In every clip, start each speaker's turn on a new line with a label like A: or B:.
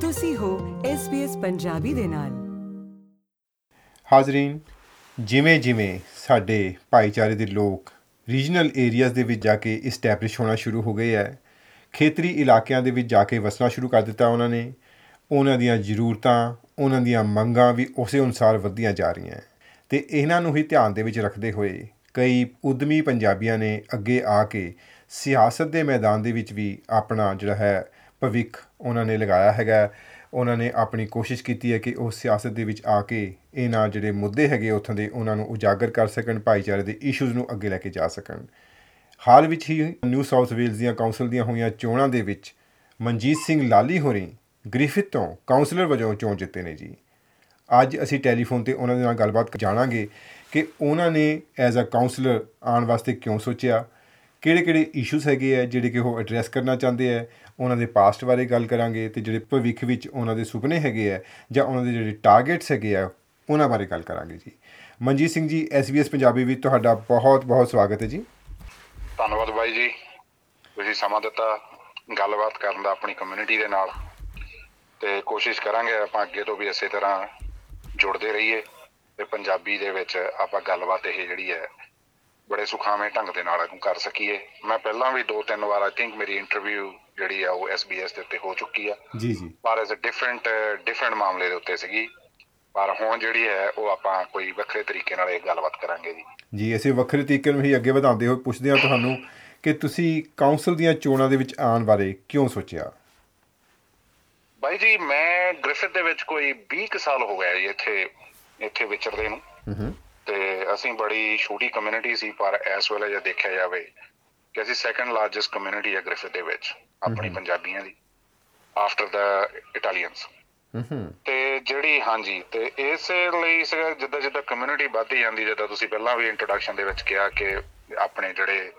A: ਤੁਸੀਂ ਹੋ SBS ਪੰਜਾਬੀ ਦੇ ਨਾਲ।
B: ਹਾਜ਼ਰੀਨ, ਜਿਵੇਂ ਜਿਵੇਂ ਸਾਡੇ ਭਾਈਚਾਰੇ ਦੇ ਲੋਕ ਰੀਜਨਲ ਏਰੀਆਜ਼ ਦੇ ਵਿੱਚ ਜਾ ਕੇ ਇਸਟੈਬਲਿਸ਼ ਹੋਣਾ ਸ਼ੁਰੂ ਹੋ ਗਏ ਹੈ, ਖੇਤਰੀ ਇਲਾਕਿਆਂ ਦੇ ਵਿੱਚ ਜਾ ਕੇ ਵਸਣਾ ਸ਼ੁਰੂ ਕਰ ਦਿੱਤਾ ਉਹਨਾਂ ਨੇ, ਉਹਨਾਂ ਦੀਆਂ ਜ਼ਰੂਰਤਾਂ, ਉਹਨਾਂ ਦੀਆਂ ਮੰਗਾਂ ਵੀ ਉਸੇ ਅਨੁਸਾਰ ਵਧੀਆਂ ਜਾ ਰਹੀਆਂ ਹੈ। ਤੇ ਇਹਨਾਂ ਨੂੰ ਹੀ ਧਿਆਨ ਦੇ ਵਿੱਚ ਰੱਖਦੇ ਹੋਏ ਕਈ ਉਦਮੀ ਪੰਜਾਬੀਆਂ ਨੇ ਅੱਗੇ ਆ ਕੇ ਸਿਆਸਤ ਦੇ ਮੈਦਾਨ ਦੇ ਵਿੱਚ ਵੀ ਆਪਣਾ ਜਿਹੜਾ ਹੈ ਭਵਿੱਖ ਉਹਨਾਂ ਨੇ ਲਗਾਇਆ ਹੈਗਾ ਉਹਨਾਂ ਨੇ ਆਪਣੀ ਕੋਸ਼ਿਸ਼ ਕੀਤੀ ਹੈ ਕਿ ਉਹ ਸਿਆਸਤ ਦੇ ਵਿੱਚ ਆ ਕੇ ਇਹਨਾਂ ਜਿਹੜੇ ਮੁੱਦੇ ਹੈਗੇ ਉੱਥੋਂ ਦੇ ਉਹਨਾਂ ਨੂੰ ਉਜਾਗਰ ਕਰ ਸਕਣ, ਭਾਈਚਾਰੇ ਦੇ ਇਸ਼ੂਜ਼ ਨੂੰ ਅੱਗੇ ਲੈ ਕੇ ਜਾ ਸਕਣ। ਹਾਲ ਵਿੱਚ ਹੀ ਨਿਊ ਸਾਊਥ ਵੇਲਜ਼ ਦੀਆਂ ਕਾਉਂਸਲ ਦੀਆਂ ਹੋਈਆਂ ਚੋਣਾਂ ਦੇ ਵਿੱਚ ਮਨਜੀਤ ਸਿੰਘ ਲਾਲੀ ਹੋਰੀ ਗ੍ਰਿਫਿਥ ਤੋਂ ਕਾਉਂਸਲਰ ਵਜੋਂ ਚੋਣ ਜਿੱਤੇ ਨੇ ਜੀ। ਅੱਜ ਅਸੀਂ ਟੈਲੀਫੋਨ ਤੇ ਉਹਨਾਂ ਦੇ ਨਾਲ ਗੱਲਬਾਤ ਜਾਣਾਂਗੇ ਕਿ ਉਹਨਾਂ ਨੇ ਐਜ਼ ਅ ਕਾਉਂਸਲਰ ਆਉਣ ਵਾਸਤੇ ਕਿਉਂ ਸੋਚਿਆ ਕਿਹੜੇ ਕਿਹੜੇ ਇਸ਼ੂਸ ਹੈਗੇ ਆ ਜਿਹੜੇ ਕਿ ਉਹ ਐਡਰੈਸ ਕਰਨਾ ਚਾਹੁੰਦੇ ਆ? ਉਹਨਾਂ ਦੇ ਪਾਸਟ ਬਾਰੇ ਗੱਲ ਕਰਾਂਗੇ ਤੇ ਜਿਹੜੇ ਭਵਿੱਖ ਵਿੱਚ ਉਹਨਾਂ ਦੇ ਸੁਪਨੇ ਹੈਗੇ ਆ ਜਾਂ ਉਹਨਾਂ ਦੇ ਜਿਹੜੇ ਟਾਰਗੇਟਸ ਹੈਗੇ ਆ, ਉਹਨਾਂ ਬਾਰੇ ਗੱਲ ਕਰਾਂਗੇ ਜੀ। ਮਨਜੀਤ ਸਿੰਘ ਜੀ SBS ਪੰਜਾਬੀ ਵਿੱਚ ਤੁਹਾਡਾ ਬਹੁਤ ਬਹੁਤ ਸਵਾਗਤ ਹੈ ਜੀ।
C: ਧੰਨਵਾਦ ਬਾਈ ਜੀ। ਤੁਸੀਂ ਸਮਾਂ ਦਿੱਤਾ ਗੱਲਬਾਤ ਕਰਨ ਦਾ ਆਪਣੀ ਕਮਿਊਨਿਟੀ ਦੇ ਨਾਲ ਤੇ ਕੋਸ਼ਿਸ਼ ਕਰਾਂਗੇ ਆਪਾਂ ਅੱਗੇ ਤੋਂ ਵੀ ਇਸੇ ਤਰ੍ਹਾਂ ਜੁੜਦੇ ਰਹੀਏ ਤੇ ਪੰਜਾਬੀ ਦੇ ਵਿੱਚ ਆਪਾਂ ਗੱਲਬਾਤ ਇਹ ਜਿਹੜੀ ਹੈ ਬੜੇ ਸੁਖਾਵੇਂ ਢੰਗ ਦੇ ਨਾਲ ਇਹਨੂੰ ਕਰ ਸਕੀਏ। ਮੈਂ ਪਹਿਲਾਂ ਵੀ ਦੋ ਤਿੰਨ ਵਾਰ ਆਈ ਥਿੰਕ ਮੇਰੀ ਇੰਟਰਵਿਊ ਜਿਹੜੀ ਆ ਉਹ SBS ਦੇ ਉੱਤੇ ਹੋ ਚੁੱਕੀ ਆ।
B: ਜੀ ਜੀ।
C: ਪਰ ਐਜ਼ ਅ ਡਿਫਰੈਂਟ ਡਿਫਰੈਂਟ ਮਾਮਲੇ ਦੇ ਉੱਤੇ ਸੀਗੀ। ਪਰ ਹੁਣ ਜਿਹੜੀ ਹੈ ਉਹ ਆਪਾਂ ਕੋਈ ਵੱਖਰੇ ਤਰੀਕੇ ਨਾਲ ਇਹ ਗੱਲਬਾਤ ਕਰਾਂਗੇ ਜੀ।
B: ਜੀ ਅਸੀਂ ਵੱਖਰੇ ਤਰੀਕੇ ਨੂੰ ਹੀ ਅੱਗੇ ਵਧਾਉਂਦੇ ਹੋਏ ਪੁੱਛਦੇ ਹਾਂ ਤੁਹਾਨੂੰ ਕਿ ਤੁਸੀਂ ਕਾਉਂਸਲ ਦੀਆਂ ਚੋਣਾਂ ਦੇ ਵਿੱਚ ਆਉਣ ਬਾਰੇ ਕਿਉਂ ਸੋਚਿਆ?
C: ਬਾਈ ਜੀ ਮੈਂ ਗ੍ਰਿਫਿਥ ਦੇ ਵਿੱਚ ਕੋਈ 20 ਕੁ ਸਾਲ ਹੋ ਗਿਆ ਜੀ ਇੱਥੇ ਇੱਥੇ ਵਿਚਰਦੇ ਨੂੰ।
B: ਹੂੰ।
C: ਤੇ ਅਸੀਂ ਬੜੀ ਛੋਟੀ ਕਮਿਊਨਿਟੀ ਸੀ ਪਰ ਇਸ ਵੇਲੇ ਜੇ ਦੇਖਿਆ ਜਾਵੇ ਕਿ ਅਸੀਂ ਸੈਕੰਡ ਲਾਰਜੈਸਟ ਕਮਿਊਨਿਟੀ ਹੈ ਗ੍ਰਿਫਿਥ ਦੇ ਵਿੱਚ ਆਪਣੀ ਪੰਜਾਬੀਆਂ ਦੀ ਆਫਟਰ ਦਾ ਇਟਾਲੀਅਨਸ ਤੇ ਜਿਹੜੀ ਹਾਂਜੀ ਤੇ ਇਸੇ ਲਈ ਜਿੱਦਾਂ ਜਿੱਦਾਂ ਕਮਿਊਨਿਟੀ ਵੱਧਦੀ ਜਾਂਦੀ ਜਿੱਦਾਂ ਤੁਸੀਂ ਪਹਿਲਾਂ ਵੀ ਇੰਟਰੋਡਕਸ਼ਨ ਦੇ ਵਿੱਚ ਕਿਹਾ ਕਿ ਆਪਣੇ ਜਿਹੜੇ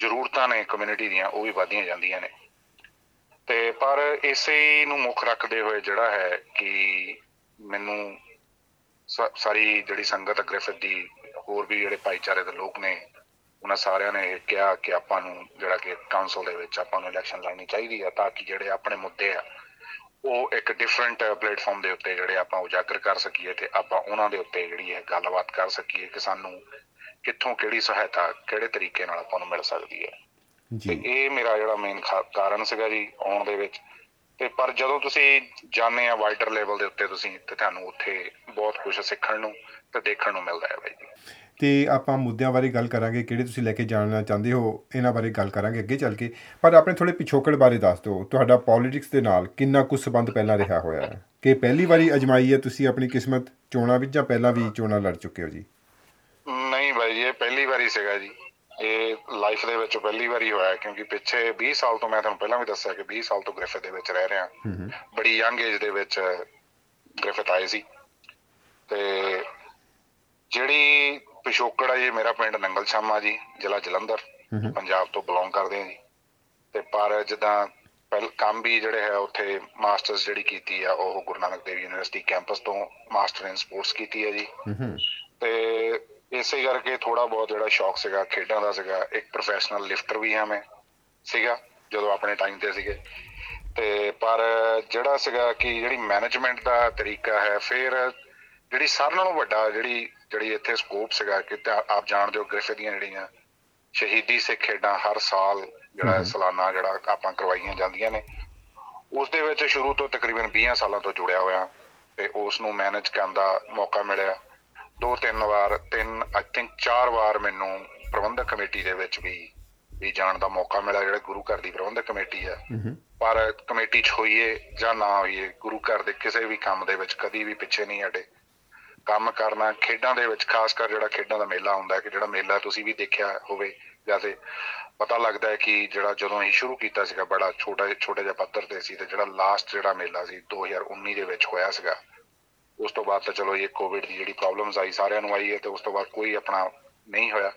C: ਜ਼ਰੂਰਤਾਂ ਨੇ ਕਮਿਊਨਿਟੀ ਦੀਆਂ ਉਹ ਵੀ ਵਧਦੀਆਂ ਜਾਂਦੀਆਂ ਨੇ। ਤੇ ਪਰ ਇਸੇ ਨੂੰ ਮੁੱਖ ਰੱਖਦੇ ਹੋਏ ਜਿਹੜਾ ਹੈ ਕਿ ਮੈਨੂੰ ਸਾਰੀ ਜਿਹੜੀ ਸੰਗਤ ਗ੍ਰਿਫਿਥ ਦੀ ਹੋਰ ਵੀ ਜਿਹੜੇ ਭਾਈਚਾਰੇ ਦੇ ਲੋਕ ਨੇ ਉਹਨਾਂ ਸਾਰਿਆਂ ਨੇ ਕਿਹਾ ਕਿ ਆਪਾਂ ਨੂੰ ਜਿਹੜਾ ਕਿ ਕਾਉਂਸਲ ਦੇ ਵਿੱਚ ਆਪਾਂ ਨੂੰ ਇਲੈਕਸ਼ਨ ਲੜਨੀ ਚਾਹੀਦੀ ਆ ਤਾਂ ਕਿ ਜਿਹੜੇ ਆਪਣੇ ਮੁੱਦੇ ਆ ਉਹ ਇੱਕ ਡਿਫਰੈਂਟ ਪਲੇਟਫਾਰਮ ਦੇ ਉੱਤੇ ਜਿਹੜੇ ਆਪਾਂ ਉਜਾਗਰ ਕਰ ਸਕੀਏ ਤੇ ਆਪਾਂ ਉਹਨਾਂ ਦੇ ਉੱਤੇ ਜਿਹੜੀ ਹੈ ਗੱਲਬਾਤ ਕਰ ਸਕੀਏ ਕਿ ਸਾਨੂੰ ਕਿੱਥੋਂ ਕਿਹੜੀ ਸਹਾਇਤਾ ਕਿਹੜੇ ਤਰੀਕੇ ਨਾਲ ਆਪਾਂ ਨੂੰ ਮਿਲ ਸਕਦੀ ਹੈ।
B: ਜੀ।
C: ਇਹ ਮੇਰਾ ਜਿਹੜਾ ਮੇਨ ਕਾਰਨ ਸੀਗਾ ਜੀ ਆਉਣ ਦੇ ਵਿੱਚ। ਤੇ ਪਰ ਜਦੋਂ ਤੁਸੀਂ ਜਾਣਦੇ ਆ ਵਾਈਡਰ ਲੈਵਲ ਦੇ ਉੱਤੇ ਤੁਸੀਂ ਤੇ ਤੁਹਾਨੂੰ ਉੱਥੇ ਬਹੁਤ ਕੁਝ ਸਿੱਖਣ ਨੂੰ ਤੇ ਦੇਖਣ ਨੂੰ ਮਿਲਦਾ ਹੈ ਬਾਈ ਜੀ।
B: ਤੇ ਆਪਾਂ ਮੁੱਦਿਆਂ ਬਾਰੇ ਗੱਲ ਕਰਾਂਗੇ ਕਿਹੜੇ ਤੁਸੀਂ ਲੈ ਕੇ ਜਾਣਨਾ ਚਾਹੁੰਦੇ ਹੋ ਇਹਨਾਂ ਬਾਰੇ ਗੱਲ ਕਰਾਂਗੇ ਅੱਗੇ ਚੱਲ ਕੇ। ਪਰ ਆਪਣੇ ਥੋੜੇ ਪਿਛੋਕੜ ਬਾਰੇ ਦੱਸ ਦਿਓ ਤੁਹਾਡਾ ਪੋਲਿਟਿਕਸ ਦੇ ਨਾਲ ਕਿੰਨਾ ਕੁ ਸਬੰਧ ਪਹਿਲਾਂ ਰਿਹਾ ਹੋਇਆ ਹੈ? ਕਿ ਪਹਿਲੀ ਵਾਰੀ ਅਜਮਾਈ ਹੈ ਤੁਸੀਂ ਆਪਣੀ ਕਿਸਮਤ ਚੋਣਾਂ ਵਿੱਚ ਜਾਂ ਪਹਿਲਾਂ ਵੀ ਚੋਣਾਂ ਲੜ ਚੁੱਕੇ ਹੋ ਜੀ?
C: ਨਹੀਂ ਬਾਈ ਜੀ ਇਹ ਪਹਿਲੀ ਵਾਰੀ ਸੀਗਾ ਜੀ। ਇਹ ਲਾਈਫ ਦੇ ਵਿੱਚ ਪਹਿਲੀ ਵਾਰੀ ਹੋਇਆ ਕਿਉਂਕਿ ਪਿੱਛੇ 20 ਸਾਲ ਤੋਂ ਮੈਂ ਤੁਹਾਨੂੰ ਪਹਿਲਾਂ ਵੀ ਦੱਸਿਆ ਕਿ 20 ਸਾਲ ਤੋਂ ਗ੍ਰਿਫਿਥ ਦੇ ਵਿੱਚ ਰਹਿ ਰਿਹਾ। ਬੜੀ ਯੰਗ ਏਜ ਦੇ ਵਿੱਚ ਗ੍ਰਿਫਿਥ ਆਏ ਸੀ। ਤੇ ਜਿਹੜੀ ਪਿਛੋਕੜ ਆ ਜੀ ਮੇਰਾ ਪਿੰਡ ਨੰਗਲ ਸ਼ਾਮਾ ਜੀ ਜ਼ਿਲ੍ਹਾ ਜਲੰਧਰ ਪੰਜਾਬ ਤੋਂ ਬਿਲੋਂਗ ਕਰਦੇ ਹਾਂ ਜੀ। ਤੇ ਪਰ ਜਿੱਦਾਂ ਪਹਿਲ ਕੰਮ ਵੀ ਜਿਹੜੇ ਹੈ ਉੱਥੇ ਮਾਸਟਰਸ ਜਿਹੜੀ ਕੀਤੀ ਆ ਉਹ ਗੁਰੂ ਨਾਨਕ ਦੇਵ ਯੂਨੀਵਰਸਿਟੀ ਕੈਂਪਸ ਤੋਂ ਮਾਸਟਰ ਇਨ ਸਪੋਰਟਸ ਕੀਤੀ ਹੈ ਜੀ ਤੇ ਇਸੇ ਕਰਕੇ ਥੋੜਾ ਬਹੁਤ ਜਿਹੜਾ ਸ਼ੌਕ ਸੀਗਾ ਖੇਡਾਂ ਦਾ ਸੀਗਾ ਇੱਕ ਪ੍ਰੋਫੈਸ਼ਨਲ ਲਿਫਟਰ ਵੀ ਹਾਂ ਮੈਂ ਸੀਗਾ ਜਦੋਂ ਆਪਣੇ ਟਾਈਮ ਤੇ ਸੀਗੇ ਤੇ ਪਰ ਜਿਹੜਾ ਸੀਗਾ ਕਿ ਜਿਹੜੀ ਮੈਨੇਜਮੈਂਟ ਦਾ ਤਰੀਕਾ ਹੈ ਫਿਰ ਜਿਹੜੀ ਸਾਰਿਆਂ ਨਾਲੋਂ ਵੱਡਾ ਜਿਹੜੀ ਜਿਹੜੀ ਇੱਥੇ ਸਕੋਪ ਸੀਗਾ ਕਿ ਆਪ ਜਾਣਦੇ ਹੋ ਗ੍ਰਿਫਿਥ ਦੀਆਂ ਜਿਹੜੀਆਂ ਸ਼ਹੀਦੀ ਸਿੱਖ ਖੇਡਾਂ ਹਰ ਸਾਲ ਜਿਹੜਾ। ਸਾਲਾਨਾ ਜਿਹੜਾ ਆਪਾਂ ਕਰਵਾਈਆਂ ਜਾਂਦੀਆਂ ਨੇ ਉਸ ਦੇ ਵਿੱਚ ਸ਼ੁਰੂ ਤੋਂ ਤਕਰੀਬਨ 20 ਸਾਲਾਂ ਤੋਂ ਜੁੜਿਆ ਹੋਇਆ ਤੇ ਉਸ ਨੂੰ ਮੈਨੇਜ ਕਰਨ ਦਾ ਮੌਕਾ ਮਿਲਿਆ ਦੋ ਤਿੰਨ ਵਾਰ ਤਿੰਨ ਆਈ ਥਿੰਕ ਚਾਰ ਵਾਰ ਮੈਨੂੰ ਪ੍ਰਬੰਧਕ ਕਮੇਟੀ ਦੇ ਵਿੱਚ ਵੀ ਵੀ ਜਾਣ ਦਾ ਮੌਕਾ ਮਿਲਿਆ ਜਿਹੜਾ ਗੁਰੂ ਘਰ ਦੀ ਪ੍ਰਬੰਧਕ ਕਮੇਟੀ ਹੂੰ ਪਰ ਕਮੇਟੀ 'ਚ ਹੋਈਏ ਜਾਂ ਨਾ ਹੋਈਏ ਗੁਰੂ ਘਰ ਦੇ ਕਿਸੇ ਵੀ ਕੰਮ ਦੇ ਵਿੱਚ ਕਦੀ ਵੀ ਪਿੱਛੇ ਨਹੀਂ ਹਟੇ। ਕੰਮ ਕਰਨਾ ਖੇਡਾਂ ਦੇ ਵਿੱਚ ਖਾਸ ਕਰ ਜਿਹੜਾ ਖੇਡਾਂ ਦਾ ਮੇਲਾ ਹੁੰਦਾ ਹੈ ਕਿ ਜਿਹੜਾ ਮੇਲਾ ਤੁਸੀਂ ਵੀ ਦੇਖਿਆ ਹੋਵੇ ਜੈਸੇ ਪਤਾ ਲੱਗਦਾ ਹੈ ਕਿ ਜਿਹੜਾ ਜਦੋਂ ਅਸੀਂ ਸ਼ੁਰੂ ਕੀਤਾ ਸੀਗਾ ਬੜਾ ਛੋਟਾ ਛੋਟਾ ਜਿਹਾ ਪੱਧਰ ਤੇ ਸੀ ਤੇ ਜਿਹੜਾ ਲਾਸਟ ਜਿਹੜਾ ਮੇਲਾ ਸੀ 2019 ਦੇ ਵਿੱਚ ਹੋਇਆ ਸੀਗਾ ਉਸ ਤੋਂ ਬਾਅਦ ਤਾਂ ਚਲੋ ਇਹ ਕੋਵਿਡ ਦੀ ਜਿਹੜੀ ਪ੍ਰੋਬਲਮਸ ਆਈ, ਸਾਰਿਆਂ ਨੂੰ ਆਈ ਹੈ ਤੇ ਉਸ ਤੋਂ ਬਾਅਦ ਕੋਈ ਆਪਣਾ ਨਹੀਂ ਹੋਇਆ।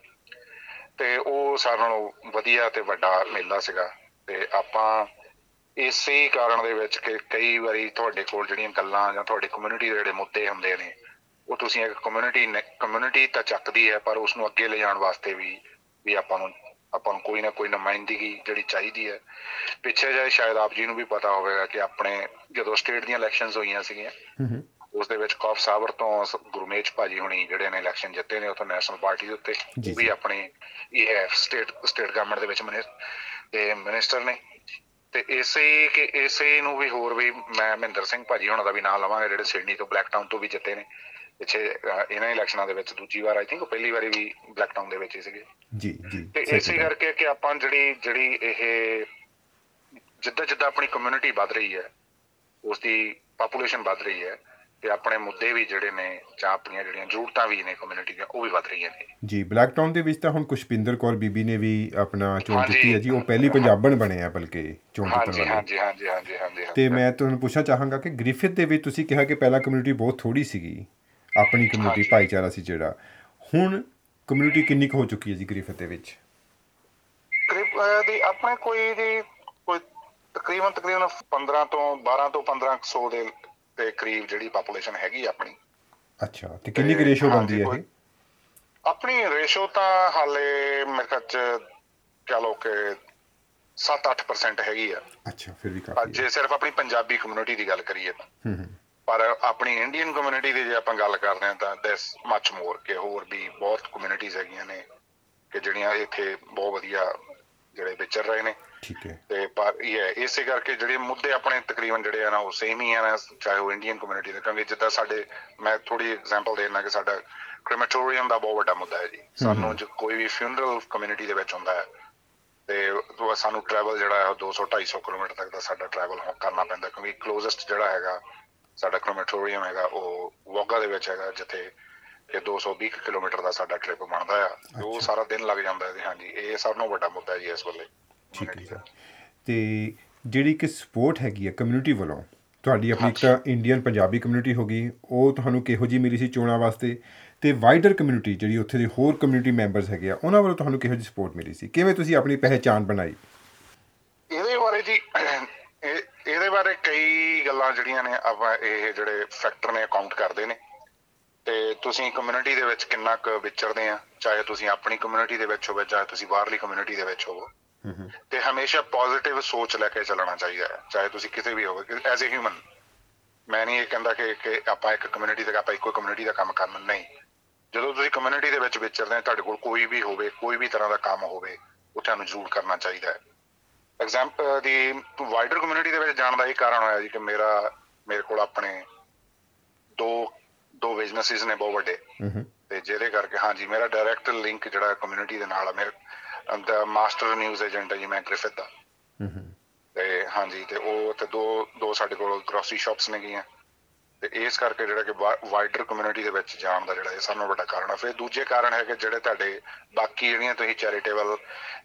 C: ਤੇ ਉਹ ਸਾਰਿਆਂ ਨਾਲੋਂ ਵਧੀਆ ਤੇ ਵੱਡਾ ਮੇਲਾ ਸੀਗਾ। ਤੇ ਆਪਾਂ ਇਸੇ ਹੀ ਕਾਰਨ ਦੇ ਵਿੱਚ ਕਿ ਕਈ ਵਾਰੀ ਤੁਹਾਡੇ ਕੋਲ ਜਿਹੜੀਆਂ ਗੱਲਾਂ ਜਾਂ ਤੁਹਾਡੀ ਕਮਿਊਨਿਟੀ ਦੇ ਜਿਹੜੇ ਮੁੱਦੇ ਹੁੰਦੇ ਨੇ, ਉਹ ਤੁਸੀਂ ਇੱਕ ਕਮਿਊਨਿਟੀ ਕਮਿਊਨਿਟੀ ਤਾਂ ਚੱਕਦੀ ਹੈ, ਪਰ ਉਸ ਨੂੰ ਅੱਗੇ ਲਿਜਾਣ ਵਾਸਤੇ ਵੀ ਵੀ ਆਪਾਂ ਨੂੰ ਆਪਾਂ ਨੂੰ ਕੋਈ ਨਾ ਕੋਈ ਨੁਮਾਇੰਦਗੀ ਜਿਹੜੀ ਚਾਹੀਦੀ ਹੈ। ਪਿੱਛੇ ਜਾਏ ਸ਼ਾਇਦ ਆਪ ਜੀ ਨੂੰ ਵੀ ਪਤਾ ਹੋਵੇਗਾ ਕਿ ਆਪਣੇ ਜਦੋਂ ਸਟੇਟ ਦੀਆਂ ਇਲੈਕਸ਼ਨਸ ਹੋਈਆਂ ਸੀਗੀਆਂ,
B: ਹੂੰ ਹੂੰ।
C: ਉਸ ਦੇ ਵਿੱਚ ਕੌਫ ਸਾਬਰ ਤੋਂ ਗੁਰਮੇਜ ਭਾਜੀ ਹੁਣੀ ਜਿਹੜੇ ਨੇ ਇਲੈਕਸ਼ਨ ਜਿੱਤੇ ਨੇ ਉਥੋਂ ਨੈਸ਼ਨਲ ਪਾਰਟੀ ਦੇ ਉੱਤੇ ਉਹ ਵੀ। ਆਪਣੇ ਇਹ ਸਟੇਟ ਸਟੇਟ ਗਵਰਨਮੈਂਟ ਦੇ ਵਿੱਚ ਮਿਨਿਸਟਰ ਨੇ ਤੇ ਇਸੇ ਕਿ ਇਸੇ ਨੂੰ ਵੀ ਹੋਰ ਵੀ ਮੈਂ ਮਹਿੰਦਰ ਸਿੰਘ ਭਾਜੀ ਹੁਣਾਂ ਦਾ ਵੀ ਨਾਮ ਲਵਾਂਗਾ ਜਿਹੜੇ ਸਿਡਨੀ ਤੋਂ ਬਲੈਕ ਟਾਊਨ ਤੋਂ ਵੀ ਜਿੱਤੇ ਨੇ ਪਿੱਛੇ ਇਹਨਾਂ ਇਲੈਕਸ਼ਨਾਂ ਦੇ ਵਿੱਚ ਦੂਜੀ ਵਾਰ ਆਈ ਥਿੰਕ ਪਹਿਲੀ ਵਾਰੀ ਵੀ ਬਲੈਕ ਟਾਊਨ ਦੇ ਵਿੱਚ ਹੀ ਸੀਗੇ
B: ਜੀ ਜੀ
C: ਤੇ ਇਸੇ। ਕਰਕੇ ਕਿ ਆਪਾਂ ਜਿਹੜੀ ਜਿਹੜੀ ਇਹ ਜਿੱਦਾਂ ਜਿੱਦਾਂ ਆਪਣੀ ਕਮਿਊਨਿਟੀ ਵੱਧ ਰਹੀ ਹੈ ਉਸ ਦੀ ਪੋਪੂਲੇਸ਼ਨ ਵੱਧ ਰਹੀ ਹੈ ਤੇ ਆਪਣੇ ਮੁੱਦੇ ਵੀ ਜਿਹੜੇ ਨੇ ਜਾਂ ਆਪਣੀਆਂ ਜਿਹੜੀਆਂ ਜ਼ਰੂਰਤਾਂ ਵੀ ਨੇ ਕਮਿਊਨਿਟੀ ਦੀਆਂ ਉਹ ਵੀ ਵੱਧ ਰਹੀਆਂ ਨੇ
B: ਜੀ ਬਲੈਕ ਟਾਊਨ ਦੇ ਵਿੱਚ ਤਾਂ ਹੁਣ ਕੁਸ਼ਪਿੰਦਰ ਕੌਰ ਬੀਬੀ ਨੇ ਵੀ ਆਪਣਾ ਚੋਣ
C: ਹਾਂਜੀ।
B: ਕੀਤੀ ਹੈ ਜੀ ਉਹ ਪਹਿਲੀ ਪੰਜਾਬਣ ਬਣੇ ਆ ਬਲਕਿ ਚੋਣ ਜਿੱਤਣ ਵਾਲੇ
C: ਹਾਂਜੀ ਹਾਂਜੀ ਹਾਂਜੀ ਹਾਂਜੀ
B: ਤੇ। ਮੈਂ ਤੁਹਾਨੂੰ ਪੁੱਛਣਾ ਚਾਹਾਂਗਾ ਕਿ ਗ੍ਰਿਫਿਥ ਦੇ ਵਿੱਚ ਤੁਸੀਂ ਕਿਹਾ ਕਿ ਪਹਿਲਾਂ ਕਮਿਊਨਿਟੀ ਬਹੁਤ ਥੋੜੀ ਸੀਗੀ ਆਪਣੀ ਕਮਿਊਨਿਟੀ। ਭਾਈਚਾਰਾ ਸੀ ਜਿਹੜਾ ਹੁਣ ਕਮਿਊਨਿਟੀ ਕਿੰਨੀ ਕੁ ਹੋ ਚੁੱਕੀ ਹੈ ਜੀ ਗ੍ਰਿਫਿਥ ਦੇ ਵਿੱਚ
C: ਦੀ ਆਪਣੇ ਕੋਈ ਦੀ ਕੋਈ ਤਕਰੀਬਨ ਤਕਰੀਬਨ 15 ਤੋਂ 12 ਤੋਂ 1500 ਦੇ ਦੇ ਕਰੀਬ ਜਿਹੜੀ ਪੋਪੂਲੇਸ਼ਨ ਹੈਗੀ ਆਪਣੀ।
B: ਅੱਛਾ ਤੇ ਕਿੰਨੀ ਕੁ ਰੇਸ਼ੋ ਬਣਦੀ ਹੈ ਇਹ?
C: ਆਪਣੀ ਰੇਸ਼ੋ ਤਾਂ ਹਾਲੇ ਮੇਰੇ ਖਿਆਲ ਚ ਕਹ ਲਓ ਕਿ 7-8% ਹੈਗੀ ਆ।
B: ਅੱਛਾ ਫਿਰ ਵੀ ਕਾਫੀ
C: ਜੇ ਸਿਰਫ ਆਪਣੀ ਪੰਜਾਬੀ ਕਮਿਊਨਿਟੀ ਦੀ ਗੱਲ ਕਰੀਏ ਤਾਂ।
B: ਹੂੰ ਹੂੰ।
C: ਪਰ ਆਪਣੀ ਇੰਡੀਅਨ ਕਮਿਊਨਿਟੀ ਦੀ ਜੇ ਆਪਾਂ ਗੱਲ ਕਰਦੇ ਹਾਂ ਤਾਂ ਦਿਸ ਮੱਚ ਮੋਰ ਕਿ ਹੋਰ ਵੀ ਬਹੁਤ ਕਮਿਊਨਿਟੀਆਂ ਹੈਗੀਆਂ ਨੇ ਕਿ ਜਿਹੜੀਆਂ ਇੱਥੇ ਬਹੁਤ ਵਧੀਆ ਜਿਹੜੇ ਵਿਚਰ ਰਹੇ ਨੇ।
B: ਠੀਕ ਹੈ।
C: ਤੇ ਪਰ ਇਹ ਹੈ ਇਸੇ ਕਰਕੇ ਜਿਹੜੇ ਮੁੱਦੇ ਆਪਣੇ ਤਕਰੀਬਨ ਜਿਹੜੇ ਆ ਨਾ ਉਹ ਸੇਮ ਹੀ ਆ ਨਾ ਚਾਹੇ ਉਹ ਇੰਡੀਅਨ ਕਮਿਊਨਿਟੀ ਦੇ ਕਿਉਂਕਿ ਜਿੱਦਾਂ ਸਾਡੇ ਮੈਂ ਥੋੜੀ ਐਗਜ਼ਾਮਪਲ ਦੇਣਾ ਕਿ ਸਾਡਾ ਕ੍ਰੈਮੇਟੋਰੀਅਮ ਦਾ ਬਹੁਤ ਵੱਡਾ ਮੁੱਦਾ ਹੈ ਜੀ। ਸਾਨੂੰ ਜੇ ਕੋਈ ਵੀ ਫਿਊਨਰਲ ਕਮਿਊਨਿਟੀ ਦੇ ਵਿੱਚ ਹੁੰਦਾ ਹੈ ਤੇ ਉਹ ਸਾਨੂੰ ਟਰੈਵਲ ਜਿਹੜਾ ਹੈ ਉਹ 200 250 ਕਿਲੋਮੀਟਰ ਤੱਕ ਦਾ ਸਾਡਾ ਟਰੈਵਲ ਕਰਨਾ ਪੈਂਦਾ ਕਿਉਂਕਿ ਕਲੋਜ਼ੈਸਟ ਜਿਹੜਾ ਹੈਗਾ ਸਾਡਾ ਕ੍ਰੈਮੇਟੋਰੀਅਮ ਹੈਗਾ ਉਹ ਵੋਗਾ ਦੇ ਵਿੱਚ ਹੈਗਾ ਜਿੱਥੇ ਕਿ 220 ਕੁ ਕਿਲੋਮੀਟਰ ਦਾ ਸਾਡਾ ਟ੍ਰਿਪ ਬਣਦਾ ਆ। ਉਹ। ਸਾਰਾ ਦਿਨ ਲੱਗ ਜਾਂਦਾ ਹੈ ਜੀ ਹਾਂਜੀ। ਇਹ ਸਭ ਤੋਂ ਵੱਡਾ ਮੁੱਦਾ ਜੀ ਇਸ ਵੇਲੇ।
B: ਠੀਕ ਹੈ ਸਰ। ਤੇ ਜਿਹੜੀ ਕਿ ਸਪੋਰਟ ਹੈਗੀ ਹੈ ਕਮਿਊਨਿਟੀ ਵੱਲੋਂ ਤੁਹਾਡੀ ਆਪਣੀ ਇੱਕ ਤਾਂ ਇੰਡੀਅਨ ਪੰਜਾਬੀ ਕਮਿਊਨਿਟੀ ਹੋ ਗਈ ਉਹ ਤੁਹਾਨੂੰ ਕਿਹੋ ਜੀ ਮਿਲੀ ਸੀ ਚੋਣਾਂ ਵਾਸਤੇ? ਤੇ ਵਾਈਡਰ ਕਮਿਊਨਿਟੀ ਜਿਹੜੀ ਉੱਥੇ ਦੇ ਹੋਰ ਕਮਿਊਨਿਟੀ ਮੈਂਬਰਸ ਹੈਗੇ ਆ ਉਹਨਾਂ ਵੱਲੋਂ ਤੁਹਾਨੂੰ ਕਿਹੋ ਜੀ ਸਪੋਰਟ ਮਿਲੀ ਸੀ? ਕਿਵੇਂ ਤੁਸੀਂ ਆਪਣੀ ਪਹਿਚਾਣ ਬਣਾਈ?
C: ਇਹਦੇ ਬਾਰੇ ਜੀ ਇਹ ਇਹਦੇ ਬਾਰੇ ਕਈ ਗੱਲਾਂ ਜਿਹੜੀਆਂ ਨੇ ਆਪਾਂ ਇਹ ਜਿਹੜੇ ਫੈਕਟਰ ਨੇ ਅਕਾਊਂਟ ਕਰਦੇ ਨੇ। ਤੇ ਤੁਸੀਂ ਕਮਿਊਨਿਟੀ ਦੇ ਵਿੱਚ ਕਿੰਨਾ ਕੁ ਵਿਚਰਦੇ ਆ ਚਾਹੇ ਤੁਸੀਂ ਆਪਣੀ ਕਮਿਊਨਿਟੀ ਦੇ ਵਿੱਚ ਹੋਵੇ ਚਾਹੇ ਤੁਸੀਂ ਬਾਹਰਲੀ ਕਮਿਊਨਿਟੀ ਦੇ ਵਿੱਚ ਹੋਵੋ। ਤੇ ਹਮੇਸ਼ਾ ਪੋਜ਼ਿਟਿਵ ਸੋਚ ਲੈ ਕੇ ਚੱਲਣਾ ਚਾਹੀਦਾ ਹੈ ਚਾਹੇ ਤੁਸੀਂ ਕਿਤੇ ਵੀ ਹੋਵੇ ਐਜ਼ ਅ ਹਿਊਮਨ ਮੈਂ ਨਹੀਂ ਇਹ ਕਹਿੰਦਾ ਕਿ ਕਿ ਆਪਾਂ ਇੱਕ ਕਮਿਊਨਿਟੀ ਦਾ ਆਪਾਂ ਇੱਕੋ ਕਮਿਊਨਿਟੀ ਦਾ ਕੰਮ ਕਰਨਾ ਨਹੀਂ। ਜਦੋਂ ਤੁਸੀਂ ਕਮਿਊਨਿਟੀ ਦੇ ਵਿੱਚ ਵਿਚਰਦੇ ਆ ਤੁਹਾਡੇ ਕੋਲ ਕੋਈ ਵੀ ਹੋਵੇ ਕੋਈ ਵੀ ਤਰ੍ਹਾਂ ਦਾ ਕੰਮ ਹੋਵੇ ਉਹ ਤੁਹਾਨੂੰ ਜ਼ਰੂਰ ਕਰਨਾ ਚਾਹੀਦਾ ਹੈ। ਐਗਜ਼ਾਮਪਲ ਦੀ ਵਾਈਡਰ ਕਮਿਊਨਿਟੀ ਦੇ ਵਿੱਚ ਜਾਣ ਦਾ ਇਹ ਕਾਰਨ ਹੋਇਆ ਜੀ ਕਿ ਮੇਰਾ ਮੇਰੇ ਕੋਲ ਆਪਣੇ ਦੋ ਦੋ ਬਿਜ਼ਨੈਸਿਸ ਨੇ ਬਹੁਤ ਵੱਡੇ।
B: ਹੂੰ ਹੂੰ
C: ਤੇ ਜਿਹਦੇ ਕਰਕੇ ਹਾਂਜੀ ਮੇਰਾ ਡਾਇਰੈਕਟ ਲਿੰਕ ਜਿਹੜਾ ਕਮਿਊਨਿਟੀ ਦੇ ਨਾਲ ਆ ਮੇਰੇ ਦਾ ਮਾਸਟਰ ਨਿਊਜ਼ ਏਜੰਟ ਹੈ ਜੀ ਮੈਂ ਗ੍ਰਿਫਿਥ ਦਾ। ਤੇ ਹਾਂਜੀ ਤੇ ਉਹ ਤੇ ਦੋ ਦੋ ਸਾਡੇ ਕੋਲ ਗਰੋਸਰੀ ਸ਼ਾਪਸ ਨੇ ਗਈਆਂ ਤੇ ਇਸ ਕਰਕੇ ਜਿਹੜਾ ਕਿ ਵਾਈਡਰ ਕਮਿਊਨਿਟੀ ਦੇ ਵਿੱਚ ਜਾਣ ਦਾ ਜਿਹੜਾ ਇਹ ਸਭ ਤੋਂ ਵੱਡਾ ਕਾਰਨ ਹੈ ਫਿਰ ਦੂਜੇ ਕਾਰਨ ਹੈ ਕਿ ਜਿਹੜੇ ਤੁਹਾਡੇ ਬਾਕੀ ਜਿਹੜੀਆਂ ਤੁਸੀਂ ਚੈਰੀਟੇਬਲ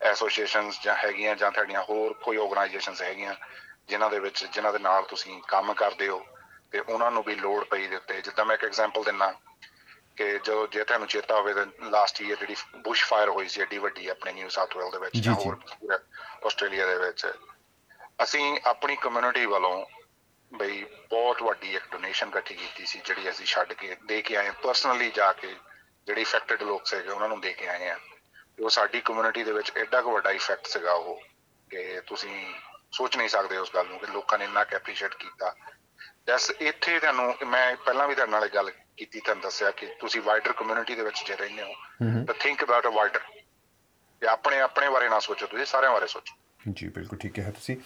C: ਐਸੋਸੀਏਸ਼ਨਸ ਜਾਂ ਹੈਗੀਆਂ ਜਾਂ ਤੁਹਾਡੀਆਂ ਹੋਰ ਕੋਈ ਆਰਗੇਨਾਈਜੇਸ਼ਨਸ ਹੈਗੀਆਂ ਜਿਨ੍ਹਾਂ ਦੇ ਵਿੱਚ ਜਿਨ੍ਹਾਂ ਦੇ ਨਾਲ ਤੁਸੀਂ ਕੰਮ ਕਰਦੇ ਹੋ ਤੇ ਉਹਨਾਂ ਨੂੰ ਵੀ ਲੋੜ ਪਈ ਦੇ ਉੱਤੇ। ਜਿੱਦਾਂ ਮੈਂ ਇੱਕ ਐਗਜ਼ਾਮਪਲ ਦਿੰਨਾ। ਕਿ ਜਦੋਂ ਜੇ ਤੁਹਾਨੂੰ ਚੇਤਾ ਹੋਵੇ ਤਾਂ ਲਾਸਟ ਈਅਰ ਜਿਹੜੀ ਬੁਸ਼ ਫਾਇਰ ਹੋਈ ਸੀ ਏਡੀ ਵੱਡੀ ਆਪਣੇ ਨਿਊ ਸਾਊਥ ਵੇਲ ਦੇ ਵਿੱਚ। ਹੋਰ ਪੂਰੇ ਆਸਟ੍ਰੇਲੀਆ ਦੇ ਵਿੱਚ ਅਸੀਂ ਆਪਣੀ ਕਮਿਊਨਿਟੀ ਵੱਲੋਂ ਬਈ ਬਹੁਤ ਵੱਡੀ ਇੱਕ ਡੋਨੇਸ਼ਨ ਇਕੱਠੀ ਕੀਤੀ ਸੀ ਜਿਹੜੀ ਅਸੀਂ ਛੱਡ ਕੇ ਦੇ ਕੇ ਆਏ ਪਰਸਨਲੀ ਜਾ ਕੇ ਜਿਹੜੇ ਇਫੈਕਟਡ ਲੋਕ ਸੀਗੇ ਉਹਨਾਂ ਨੂੰ ਦੇ ਕੇ ਆਏ ਆ ਉਹ ਸਾਡੀ ਕਮਿਊਨਿਟੀ ਦੇ ਵਿੱਚ ਐਡਾ ਕੁ ਵੱਡਾ ਇਫੈਕਟ ਸੀਗਾ ਉਹ ਕਿ ਤੁਸੀਂ ਸੋਚ ਨਹੀਂ ਸਕਦੇ ਉਸ ਗੱਲ ਨੂੰ ਕਿ ਲੋਕਾਂ ਨੇ ਇੰਨਾ ਐਪਰੀਸ਼ੀਏਟ ਕੀਤਾ। ਜਸ ਇੱਥੇ ਤੁਹਾਨੂੰ ਮੈਂ ਪਹਿਲਾਂ ਵੀ ਤੁਹਾਡੇ ਨਾਲ ਗੱਲ ਕੀਤੀ ਤੁਹਾਨੂੰ ਦੱਸਿਆ ਕਿ ਤੁਸੀਂ ਵਾਈਡਰ ਕਮਿਊਨਿਟੀ ਦੇ ਵਿੱਚ ਜੇ ਰਹਿੰਦੇ ਹੋ ਤਾਂ ਥਿੰਕ ਅਬਾਊਟ ਅ ਵਾਈਡਰ ਤੇ ਆਪਣੇ ਆਪਣੇ ਬਾਰੇ ਨਾ ਸੋਚੋ ਤੁਸੀਂ ਸਾਰਿਆਂ ਬਾਰੇ ਸੋਚੋ।
B: ਜੀ ਬਿਲਕੁਲ ਠੀਕ ਹੈ ਤੁਸੀਂ।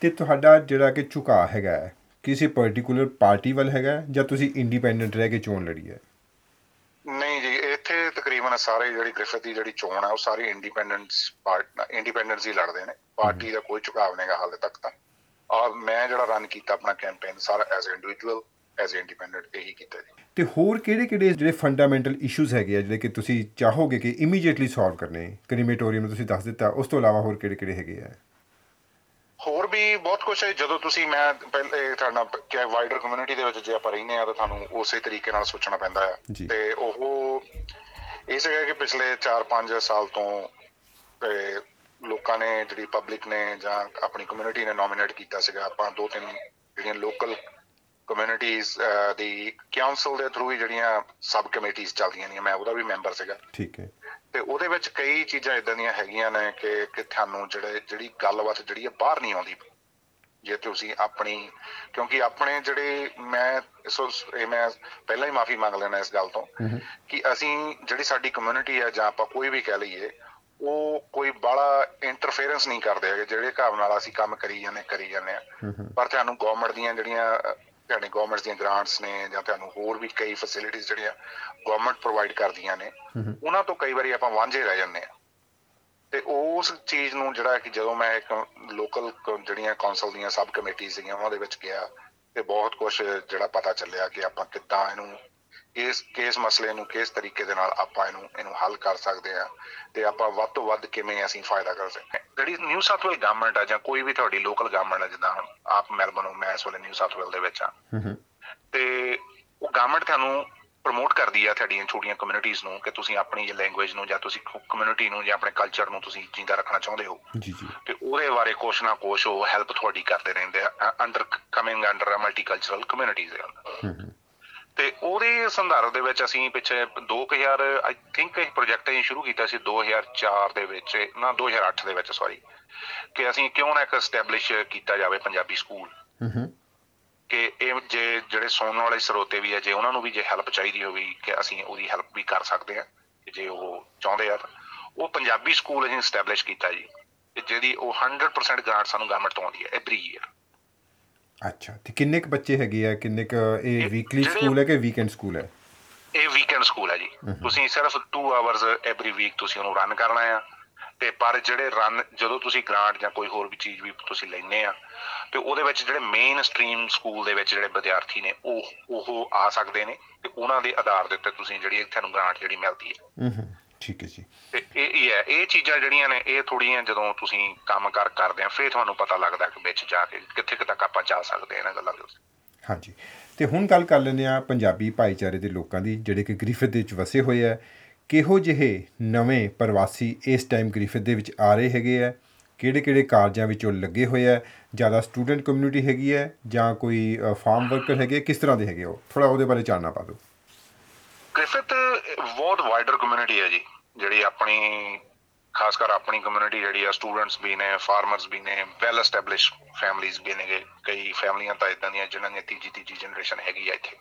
B: ਤੇ ਤੁਹਾਡਾ ਜਿਹੜਾ ਕਿ ਝੁਕਾਅ ਹੈਗਾ ਕਿਸੇ ਪਾਰਟਿਕੂਲਰ ਪਾਰਟੀ ਵੱਲ ਹੈਗਾ ਜਾਂ ਤੁਸੀਂ ਇੰਡੀਪੈਂਡੈਂਟ ਰਹਿ ਕੇ ਚੋਣ ਲੜੀ ਹੈ?
C: ਨਹੀਂ ਜੀ ਇੱਥੇ ਤਕਰੀਬਨ ਸਾਰੇ ਜਿਹੜੀ ਗ੍ਰਿਫਿਥ ਦੀ ਜਿਹੜੀ ਚੋਣ ਹੈ ਉਹ ਸਾਰੀ ਇੰਡੀਪੈਂਡੈਂਸ ਪਾਰਟ ਇੰਡੀਪੈਂਡੈਂਸ ਹੀ ਲੜਦੇ ਨੇ। ਪਾਰਟੀ ਦਾ ਕੋਈ ਝੁਕਾਅ ਨਹੀਂਗਾ ਹਾਲੇ ਤੱਕ ਤਾਂ। ਔਰ ਮੈਂ ਜਿਹੜਾ ਰਨ ਕੀਤਾ ਆਪਣਾ ਕੈਂਪੇਨ ਸਾਰਾ ਐਜ਼ ਇੰਡੀਵਿਜੂਅਲ ਐਜ਼ ਇੰਡੀਪੈਂਡੈਂਟ ਇਹੀ ਕੀਤਾ ਜੀ।
B: ਤੇ ਹੋਰ ਕਿਹੜੇ ਕਿਹੜੇ ਜਿਹੜੇ ਫੰਡਾਮੈਂਟਲ ਇਸ਼ੂਜ਼ ਹੈਗੇ ਆ ਜਿਹੜੇ ਕਿ ਤੁਸੀਂ ਚਾਹੋਗੇ ਕਿ ਇਮੀਡੀਏਟਲੀ ਸੋਲਵ ਕਰਨੇ ਕ੍ਰੀਮੇਟੋਰੀਅਮ ਨੂੰ ਤੁਸੀਂ ਦੱਸ ਦਿੱਤਾ ਉਸ ਤੋਂ ਇਲਾਵਾ ਹੋਰ ਕਿਹੜੇ ਕਿਹੜੇ ਹੈਗੇ ਆ?
C: ਹੋਰ ਵੀ ਬਹੁਤ ਕੁਝ ਹੈ ਜਦੋਂ ਤੁਸੀਂ ਮੈਂ ਪਹਿਲੇ ਤੁਹਾਡਾ ਕਿ ਵਾਈਡਰ ਕਮਿਊਨਿਟੀ ਦੇ ਵਿੱਚ ਜੇ ਆਪਾਂ ਰਹਿੰਦੇ ਆ ਤਾਂ ਤੁਹਾਨੂੰ ਉਸੇ ਤਰੀਕੇ ਨਾਲ ਸੋਚਣਾ ਪੈਂਦਾ ਆ। ਤੇ ਉਹ ਇਹ ਸੀਗਾ ਕਿ ਪਿਛਲੇ 4-5 ਸਾਲ ਤੇ ਲੋਕਾਂ ਨੇ ਜਿਹੜੀ ਪਬਲਿਕ ਨੇ ਜਾਂ ਆਪਣੀ ਕਮਿਊਨਿਟੀ ਨੇ ਨੋਮੀਨੇਟ ਕੀਤਾ ਸੀਗਾ ਆਪਾਂ ਦੋ ਤਿੰਨ ਜਿਹੜੀਆਂ ਲੋਕਲ ਕਮਿਊਨਿਟੀਆਂ ਦੀ ਕਾਉਂਸਲ ਦੇ ਥਰੂ ਹੀ ਜਿਹੜੀਆਂ ਸਬ ਕਮੇਟੀਆਂ ਚੱਲਦੀਆਂ ਨੇ ਮੈਂ ਉਹਦਾ ਵੀ ਮੈਂਬਰ ਸੀਗਾ।
B: ਠੀਕ ਹੈ।
C: ਤੇ ਉਹਦੇ ਵਿੱਚ ਕਈ ਚੀਜ਼ਾਂ ਇਦਾਂ ਦੀਆਂ ਹੈਗੀਆਂ ਨੇ ਕਿ ਕਿ ਤੁਹਾਨੂੰ ਜਿਹੜੇ ਜਿਹੜੀ ਗੱਲਬਾਤ ਜਿਹੜੀ ਆ ਬਾਹਰ ਨਹੀਂ ਆਉਂਦੀ। ਜੇ ਤੁਸੀਂ ਆਪਣੀ ਕਿਉਂਕਿ ਆਪਣੇ ਜਿਹੜੇ ਮੈਂ ਸੋ ਇਹ ਮੈਂ ਪਹਿਲਾਂ ਹੀ ਮਾਫੀ ਮੰਗ ਲੈਣਾ ਇਸ ਗੱਲ ਤੋਂ ਕਿ ਅਸੀਂ ਜਿਹੜੀ ਸਾਡੀ ਕਮਿਊਨਿਟੀ ਹੈ ਜਾਂ ਆਪਾਂ ਕੋਈ ਵੀ ਕਹਿ ਲਈਏ ਉਹ ਕੋਈ ਬਾਹਲਾ ਇੰਟਰਫੇਰੈਂਸ ਨਹੀਂ ਕਰਦੇ ਹੈਗੇ ਜਿਹੜੇ ਹਿਸਾਬ ਨਾਲ ਅਸੀਂ ਕੰਮ ਕਰੀ ਜਾਂਦੇ ਕਰੀ ਜਾਂਦੇ ਆ ਪਰ ਤੁਹਾਨੂੰ ਗਵਰਨਮੈਂਟ ਦੀਆਂ ਜਿਹੜੀਆਂ ਤੁਹਾਡੀ ਗਵਰਨਮੈਂਟ ਦੀਆਂ ਗ੍ਰਾਂਟਸ ਨੇ ਜਾਂ ਤੁਹਾਨੂੰ ਹੋਰ ਵੀ ਕਈ ਫੈਸਿਲਿਟੀਆਂ ਜਿਹੜੀਆਂ ਗਵਰਨਮੈਂਟ ਪ੍ਰੋਵਾਈਡ ਕਰਦੀਆਂ ਨੇ ਉਹਨਾਂ ਤੋਂ ਕਈ ਵਾਰੀ ਆਪਾਂ ਵਾਂਝੇ ਰਹਿ ਜਾਂਦੇ ਆ ਤੇ ਉਸ ਚੀਜ਼ ਨੂੰ ਜਿਹੜਾ ਕਿ ਜਦੋਂ ਮੈਂ ਇੱਕ ਲੋਕਲ ਜਿਹੜੀਆਂ ਕੌਂਸਲ ਦੀਆਂ ਸਬ ਕਮੇਟੀ ਸੀਗੀਆਂ ਉਹਨਾਂ ਦੇ ਵਿੱਚ ਗਿਆ ਤੇ ਬਹੁਤ ਕੁਝ ਜਿਹੜਾ ਪਤਾ ਚੱਲਿਆ ਕਿ ਆਪਾਂ ਕਿੱਦਾਂ ਇਹਨੂੰ ਇਸ ਕੇਸ ਮਸਲੇ ਨੂੰ ਕਿਸ ਤਰੀਕੇ ਦੇ ਨਾਲ ਆਪਾਂ ਇਹਨੂੰ ਇਹਨੂੰ ਹੱਲ ਕਰ ਸਕਦੇ ਆ ਤੇ ਆਪਾਂ ਵੱਧ ਤੋਂ ਵੱਧ ਕਿਵੇਂ ਅਸੀਂ ਫਾਇਦਾ ਕਰ ਸਕਦੇ ਹਾਂ ਜਿਹੜੀ ਨਿਊ ਸਾਊਥ ਵੇਲ ਗਵਰਨਮੈਂਟ ਆ ਜਾਂ ਕੋਈ ਵੀ ਤੁਹਾਡੀ ਲੋਕਲ ਗਵਰਨਮੈਂਟ ਆ ਜਿੱਦਾਂ ਹੁਣ ਆਪ ਮੈਲਬਨ ਹੋ ਮੈਂ ਇਸ ਵੇਲੇ ਨਿਊ ਸਾਊਥ ਵੇਲ ਦੇ ਵਿੱਚ ਆ ਤੇ ਉਹ ਗਵਰਨਮੈਂਟ ਤੁਹਾਨੂੰ ਪ੍ਰਮੋਟ ਕਰਦੀ ਆ ਤੁਹਾਡੀਆਂ ਛੋਟੀਆਂ ਕਮਿਊਨਿਟੀਆਂ ਨੂੰ ਕਿ ਤੁਸੀਂ ਆਪਣੀ ਲੈਂਗੁਏਜ ਨੂੰ ਜਾਂ ਤੁਸੀਂ ਕਮਿਊਨਿਟੀ ਨੂੰ ਜਾਂ ਆਪਣੇ ਕਲਚਰ ਨੂੰ ਤੁਸੀਂ ਜਿੰਦਾ ਰੱਖਣਾ ਚਾਹੁੰਦੇ ਹੋ।
B: ਜੀ ਜੀ।
C: ਤੇ ਉਹਦੇ ਬਾਰੇ ਕੁਛ ਨਾ ਕੁਛ ਉਹ ਹੈਲਪ ਤੁਹਾਡੀ ਕਰਦੇ ਰਹਿੰਦੇ ਆ under coming under multicultural communities ਅੰਦਰ। ਤੇ ਉਹਦੇ ਸੰਦਰਭ ਦੇ ਵਿੱਚ ਅਸੀਂ ਪਿੱਛੇ 2000 ਆਈ ਥਿੰਕ ਇਹ ਪ੍ਰੋਜੈਕਟ ਅਸੀਂ ਸ਼ੁਰੂ ਕੀਤਾ ਸੀ 2004 ਦੇ ਵਿੱਚ ਨਾ 2008 ਦੇ ਵਿੱਚ ਸੌਰੀ ਕਿ ਅਸੀਂ ਕਿਉਂ ਨਾ ਇੱਕ ਐਸਟੈਬਲਿਸ਼ ਕੀਤਾ ਜਾਵੇ ਪੰਜਾਬੀ ਸਕੂਲ।
B: ਹੂੰ ਹੂੰ
C: ਕਿ ਇਹ ਜੇ ਜਿਹੜੇ ਸੁਣਨ ਵਾਲੇ ਸਰੋਤੇ ਵੀ ਆ ਜੇ ਉਹਨਾਂ ਨੂੰ ਵੀ ਜੇ ਹੈਲਪ ਚਾਹੀਦੀ ਹੋਵੇ ਕਿ ਅਸੀਂ ਉਹਦੀ ਹੈਲਪ ਵੀ ਕਰ ਸਕਦੇ ਆ ਜੇ ਉਹ ਚਾਹੁੰਦੇ ਆ ਉਹ ਪੰਜਾਬੀ ਸਕੂਲ ਅਸੀਂ ਸਟੈਬਲਿਸ਼ ਕੀਤਾ ਜੀ ਤੇ ਜਿਹਦੀ ਉਹ 100% ਗ੍ਰਾਂਟ ਸਾਨੂੰ ਗਵਰਨਮੈਂਟ ਤੋਂ ਆਉਂਦੀ ਹੈ ਐਵਰੀ ਈਅਰ
B: ਅੱਛਾ ਤੇ ਕਿੰਨੇ ਕੁ ਬੱਚੇ ਹੈਗੇ ਆ? ਕਿੰਨੇ ਕੁ ਇਹ ਵੀਕਲੀ ਸਕੂਲ ਹੈ ਕਿ ਵੀਕਐਂਡ ਸਕੂਲ ਹੈ?
C: ਇਹ ਵੀਕਐਂਡ ਸਕੂਲ ਹੈ ਜੀ। ਤੁਸੀਂ ਸਿਰਫ 2 ਆਵਰਸ ਐਵਰੀ ਵੀਕ ਤੁਸੀਂ ਉਹਨੂੰ ਰਨ ਕਰਨਾ ਆ। ਤੇ ਪਰ ਜਿਹੜੇ ਰਨ ਜਦੋਂ ਤੁਸੀਂ ਗ੍ਰਾਂਟ ਜਾਂ ਕੋਈ ਹੋਰ ਵੀ ਚੀਜ਼ ਵੀ ਤੁਸੀਂ ਲੈਨੇ ਆ ਤੇ ਉਹਦੇ ਵਿੱਚ ਜਿਹੜੇ ਮੇਨ ਸਟਰੀਮ ਸਕੂਲ ਦੇ ਵਿੱਚ ਜਿਹੜੇ ਵਿਦਿਆਰਥੀ ਨੇ ਉਹ ਉਹ ਆ ਸਕਦੇ ਨੇ। ਤੇ ਉਹਨਾਂ ਦੇ ਆਧਾਰ ਦੇ ਉੱਤੇ ਤੁਸੀਂ ਜਿਹੜੀ ਤੁਹਾਨੂੰ ਗ੍ਰਾਂਟ ਜਿਹੜੀ ਮਿਲਦੀ ਹੈ।
B: ਹੂੰ ਹੂੰ ਠੀਕ ਹੈ ਜੀ।
C: ਤੇ ਇਹ ਇਹ ਹੈ ਇਹ ਚੀਜ਼ਾਂ ਜਿਹੜੀਆਂ ਨੇ ਇਹ ਥੋੜੀਆਂ ਜਦੋਂ ਤੁਸੀਂ ਕੰਮ ਕਰ ਕਰਦੇ ਆ ਫਿਰ ਤੁਹਾਨੂੰ ਪਤਾ ਲੱਗਦਾ ਕਿ ਵਿੱਚ ਜਾ ਕੇ ਕਿੱਥੇ ਤੱਕ ਆਪਾਂ ਜਾ ਸਕਦੇ ਆ ਇਹਨਾਂ ਗੱਲਾਂ ਦੇ ਉੱਤੇ
B: ਹਾਂਜੀ। ਤੇ ਹੁਣ ਗੱਲ ਕਰ ਲੈਂਦੇ ਆ ਪੰਜਾਬੀ ਭਾਈਚਾਰੇ ਦੇ ਲੋਕਾਂ ਦੀ ਜਿਹੜੇ ਕਿ ਗ੍ਰਿਫਤ ਦੇ ਵਿੱਚ ਵਸੇ ਹੋਏ ਆ। ਕਿਹੋ ਜਿਹੇ ਨਵੇਂ ਪ੍ਰਵਾਸੀ ਇਸ ਟਾਈਮ ਗ੍ਰਿਫਤ ਦੇ ਵਿੱਚ ਆ ਰਹੇ ਹੈਗੇ ਆ? ਕਿਹੜੇ ਕਿਹੜੇ ਕਾਰਜਾਂ ਵਿੱਚ ਉਹ ਲੱਗੇ ਹੋਏ ਆ? ਜ਼ਿਆਦਾ ਸਟੂਡੈਂਟ ਕਮਿਊਨਿਟੀ ਹੈਗੀ ਹੈ ਜਾਂ ਕੋਈ ਫਾਰਮ ਵਰਕਰ ਹੈਗੇ? ਕਿਸ ਤਰ੍ਹਾਂ ਦੇ ਹੈਗੇ ਉਹ? ਥੋੜਾ ਉਹਦੇ ਬਾਰੇ ਜਾਣਨਾ ਪਾ ਦਿਓ।
C: ਗ੍ਰਿਫਿਥ ਬਹੁਤ ਵਾਈਡਰ ਕਮਿਊਨਿਟੀ ਹੈ ਜੀ। ਜਿਹੜੀ ਆਪਣੀ ਖਾਸ ਕਰ ਆਪਣੀ ਕਮਿਊਨਿਟੀ ਜਿਹੜੀ ਆ ਸਟੂਡੈਂਟਸ ਵੀ ਨੇ ਫਾਰਮਰਸ ਵੀ ਨੇ ਵੈਲ ਐਸਟੈਬਲਿਸ਼ ਫੈਮਲੀਆਂ ਵੀ ਨੇਗੇ। ਕਈ ਫੈਮਲੀਆਂ ਤਾਂ ਇਦਾਂ ਦੀਆਂ ਜਿਨ੍ਹਾਂ ਦੀ ਤੀਜੀ ਤੀਜੀ ਜਨਰੇਸ਼ਨ ਹੈਗੀ ਆ ਇੱਥੇ।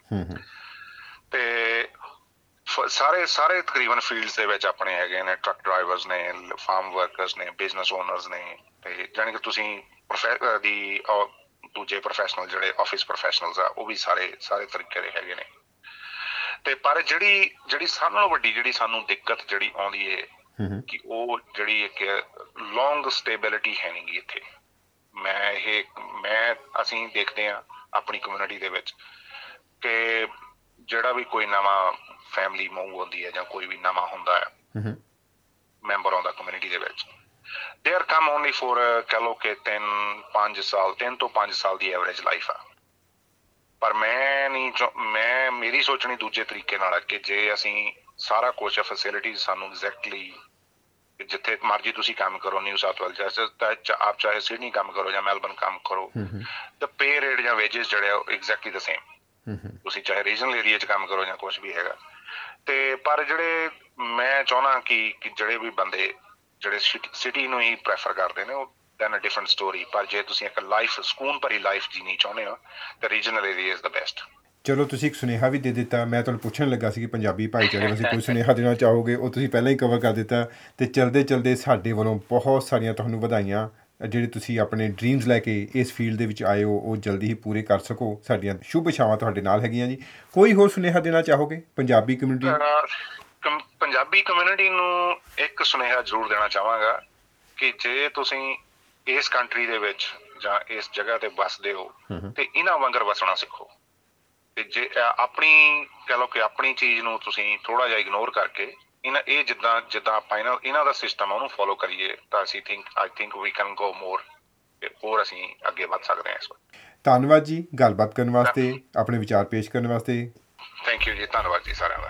C: ਤੇ ਸਾਰੇ ਸਾਰੇ ਤਕਰੀਬਨ ਫੀਲਡਸ ਦੇ ਵਿੱਚ ਆਪਣੇ ਹੈਗੇ ਨੇ ਟਰੱਕ ਡਰਾਈਵਰਸ ਨੇ ਫਾਰਮ ਵਰਕਰਸ ਨੇ ਬਿਜ਼ਨਸ ਓਨਰਸ ਨੇ। ਤੇ ਜਾਣੀ ਕਿ ਤੁਸੀਂ ਦੀ ਦੂਜੇ ਪ੍ਰੋਫੈਸ਼ਨਲ ਜਿਹੜੇ ਆਫਿਸ ਪ੍ਰੋਫੈਸ਼ਨਲਸ ਆ ਉਹ ਵੀ ਸਾਰੇ ਸਾਰੇ ਤਰੀਕੇ ਦੇ ਹੈਗੇ ਨੇ। ਤੇ ਪਰ ਜਿਹੜੀ ਜਿਹੜੀ ਸਾਰਿਆਂ ਨਾਲੋਂ ਵੱਡੀ ਜਿਹੜੀ ਸਾਨੂੰ ਦਿੱਕਤ ਜਿਹੜੀ ਆਉਂਦੀ ਏ ਕਿ ਉਹ ਜਿਹੜੀ ਇੱਕ ਲੌਂਗ ਸਟੇਬਿਲਿਟੀ ਹੈ ਨਹੀਂਗੀ ਇੱਥੇ। ਮੈਂ ਇਹ ਮੈਂ ਅਸੀਂ ਦੇਖਦੇ ਆ ਆਪਣੀ ਕਮਿਊਨਿਟੀ ਦੇ ਵਿੱਚ ਕਿ ਜਿਹੜਾ ਵੀ ਕੋਈ ਨਵਾਂ ਫੈਮਿਲੀ ਮੂਵ ਹੁੰਦੀ ਹੈ ਜਾਂ ਕੋਈ ਵੀ ਨਵਾਂ ਹੁੰਦਾ ਹੂੰ ਮੈਂਬਰ ਆਉਂਦਾ ਕਮਿਊਨਿਟੀ ਦੇ ਵਿੱਚ। They are come only for ਕਹ ਲੋ ਕਿ 3 5 ਸਾਲ 3 ਤੋਂ 5 ਸਾਲ ਦੀ ਐਵਰੇਜ ਲਾਈਫ ਆ। ਪਰ ਮੈਂ ਨਹੀਂ ਚਾਹੁੰ- ਮੈਂ ਮੇਰੀ ਸੋਚਣੀ ਦੂਜੇ ਤਰੀਕੇ ਨਾਲ ਹੈ ਕਿ ਜੇ ਅਸੀਂ ਸਾਰਾ ਕੁਝ ਫੈਸਿਲਿਟੀਜ਼ ਸਾਨੂੰ ਐਗਜ਼ੈਕਟਲੀ ਜਿੱਥੇ ਮਰਜ਼ੀ ਤੁਸੀਂ ਕੰਮ ਕਰੋ ਨਿਊ ਸਾਊਥ ਵੇਲ ਤਾਂ ਆਪ ਚਾਹੇ ਸਿਡਨੀ ਕੰਮ ਕਰੋ ਜਾਂ ਮੈਲਬਨ ਕੰਮ ਕਰੋ ਤਾਂ ਪੇ ਰੇਟ ਜਾਂ ਵੇजेस ਜਿਹੜੇ ਆ ਐਗਜ਼ੈਕਟਲੀ ਦ ਸੇਮ ਤੁਸੀਂ ਚਾਹੇ ਰੀਜਨਲ ਏਰੀਆ 'ਚ ਕੰਮ ਕਰੋ ਜਾਂ ਕੁਝ ਵੀ ਹੈਗਾ। ਤੇ ਪਰ ਜਿਹੜੇ ਮੈਂ ਚਾਹਣਾ ਕਿ ਜਿਹੜੇ ਵੀ ਬੰਦੇ ਜਿਹੜੇ ਸਿਟੀ ਨੂੰ ਹੀ ਪ੍ਰੈਫਰ ਕਰਦੇ ਨੇ ਉਹ ਦੈਨ ਅ ਡਿਫਰੈਂਟ ਸਟੋਰੀ ਪਰ ਜੇ ਤੁਸੀਂ ਇੱਕ ਲਾਈਫ ਸਕੂਨ ਭਰੀ ਲਾਈਫ ਜੀਣੀ ਚਾਹੁੰਦੇ ਹੋ ਤਾਂ regional area is the best
B: ਚਲੋ ਤੁਸੀਂ ਇੱਕ ਸੁਨੇਹਾ ਵੀ ਦੇ ਦਿੱਤਾ। ਮੈਂ ਤੁਹਾਨੂੰ ਪੁੱਛਣ ਲੱਗਾ ਸੀ ਕਿ ਪੰਜਾਬੀ ਭਾਈਚਾਰੇ ਵਾਸਤੇ ਕੋਈ ਸੁਨੇਹਾ ਦੇਣਾ ਚਾਹੋਗੇ? ਉਹ ਤੁਸੀਂ ਪਹਿਲਾਂ ਹੀ ਕਵਰ ਕਰ ਦਿੱਤਾ ਤੇ ਚਲਦੇ ਚਲਦੇ ਸਾਡੇ ਵੱਲੋਂ ਬਹੁਤ ਸਾਰੀਆਂ ਤੁਹਾਨੂੰ ਵਧਾਈਆਂ ਜਿਹੜੇ ਤੁਸੀਂ ਆਪਣੇ ਡ੍ਰੀਮਸ ਲੈ ਕੇ ਇਸ ਫੀਲਡ ਦੇ ਵਿੱਚ ਆਏ ਹੋ ਉਹ ਜਲਦੀ ਹੀ ਪੂਰੇ ਕਰ ਸਕੋ। ਸਾਡੀਆਂ ਸ਼ੁਭ ਇਛਾਵਾਂ ਤੁਹਾਡੇ ਨਾਲ ਹੈਗੀਆਂ ਜੀ। ਕੋਈ ਹੋਰ ਸੁਨੇਹਾ ਦੇਣਾ ਚਾਹੋਗੇ ਪੰਜਾਬੀ ਕਮਿਊਨਿਟੀ
C: ਪੰਜਾਬੀ ਕਮਿਊਨਿਟੀ ਨੂੰ ਇੱਕ ਸੁਨੇਹਾ ਜ਼ਰੂਰ ਦੇਣਾ ਚਾਹਾਂਗਾ ਕਿ ਜੇ ਤੁਸੀਂ ਇਸ ਕੰਟਰੀ ਦੇ ਵਿੱਚ ਜਾਂ ਇਸ ਜਗ੍ਹਾ ਤੇ ਵੱਸਦੇ ਹੋ ਤੇ ਇਹਨਾਂ ਵਾਂਗਰ ਵਸਣਾ ਸਿੱਖੋ। ਤੇ ਜੇ ਆਪਣੀ ਕਹ ਲਓ ਕਿ ਆਪਣੀ ਚੀਜ਼ ਨੂੰ ਤੁਸੀਂ ਥੋੜਾ ਜਿਹਾ ਇਗਨੋਰ ਕਰਕੇ ਇਹਨਾਂ ਇਹ ਜਿੱਦਾਂ ਜਿੱਦਾਂ ਆਪਾਂ ਇਹਨਾਂ ਇਹਨਾਂ ਦਾ ਸਿਸਟਮ ਉਹਨੂੰ ਫੋਲੋ ਕਰੀਏ ਤਾਂ ਅਸੀਂ think I think we can go more ਹੋਰ ਅਸੀਂ ਅੱਗੇ ਵੱਧ ਸਕਦੇ ਹਾਂ ਇਸ ਵਾਰ।
B: ਧੰਨਵਾਦ ਜੀ ਗੱਲਬਾਤ ਕਰਨ ਵਾਸਤੇ ਆਪਣੇ ਵਿਚਾਰ ਪੇਸ਼ ਕਰਨ ਵਾਸਤੇ।
C: ਥੈਂਕ ਯੂ ਜੀ ਧੰਨਵਾਦ ਜੀ ਸਾਰਿਆਂ ਦਾ।